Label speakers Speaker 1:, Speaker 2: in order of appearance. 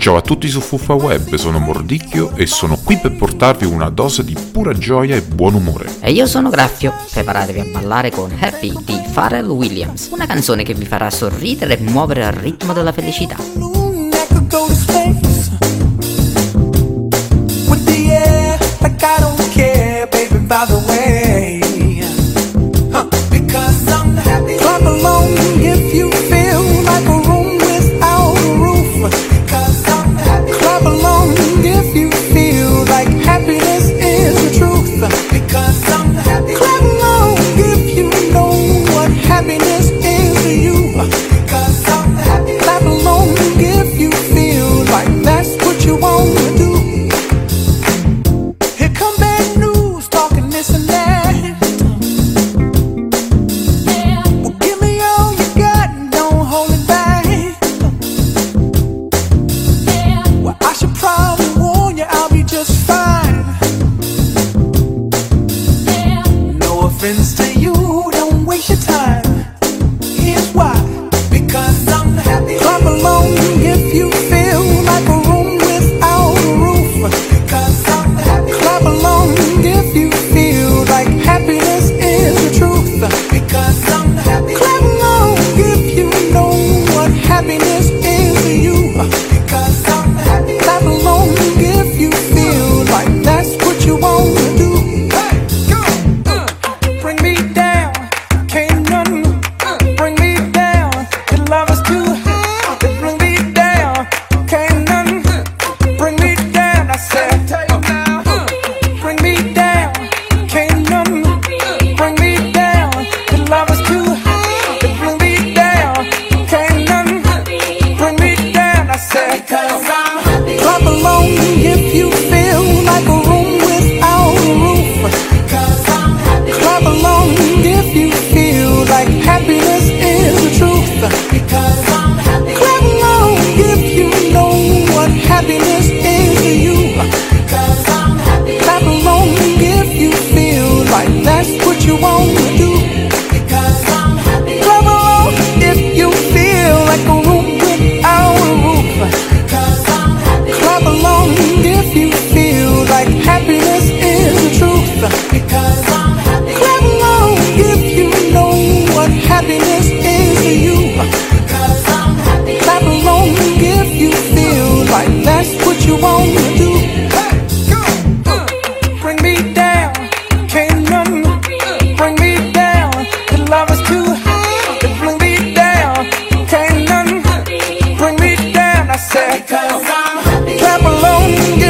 Speaker 1: Ciao a tutti su Fuffa Web, sono Mordicchio e sono qui per portarvi una dose di pura gioia e buon umore.
Speaker 2: E io sono Graffio, preparatevi a ballare con Happy di Pharrell Williams, una canzone che vi farà sorridere e muovere al ritmo della felicità.
Speaker 3: By the way, why. Said, because I'm happy. Clap along if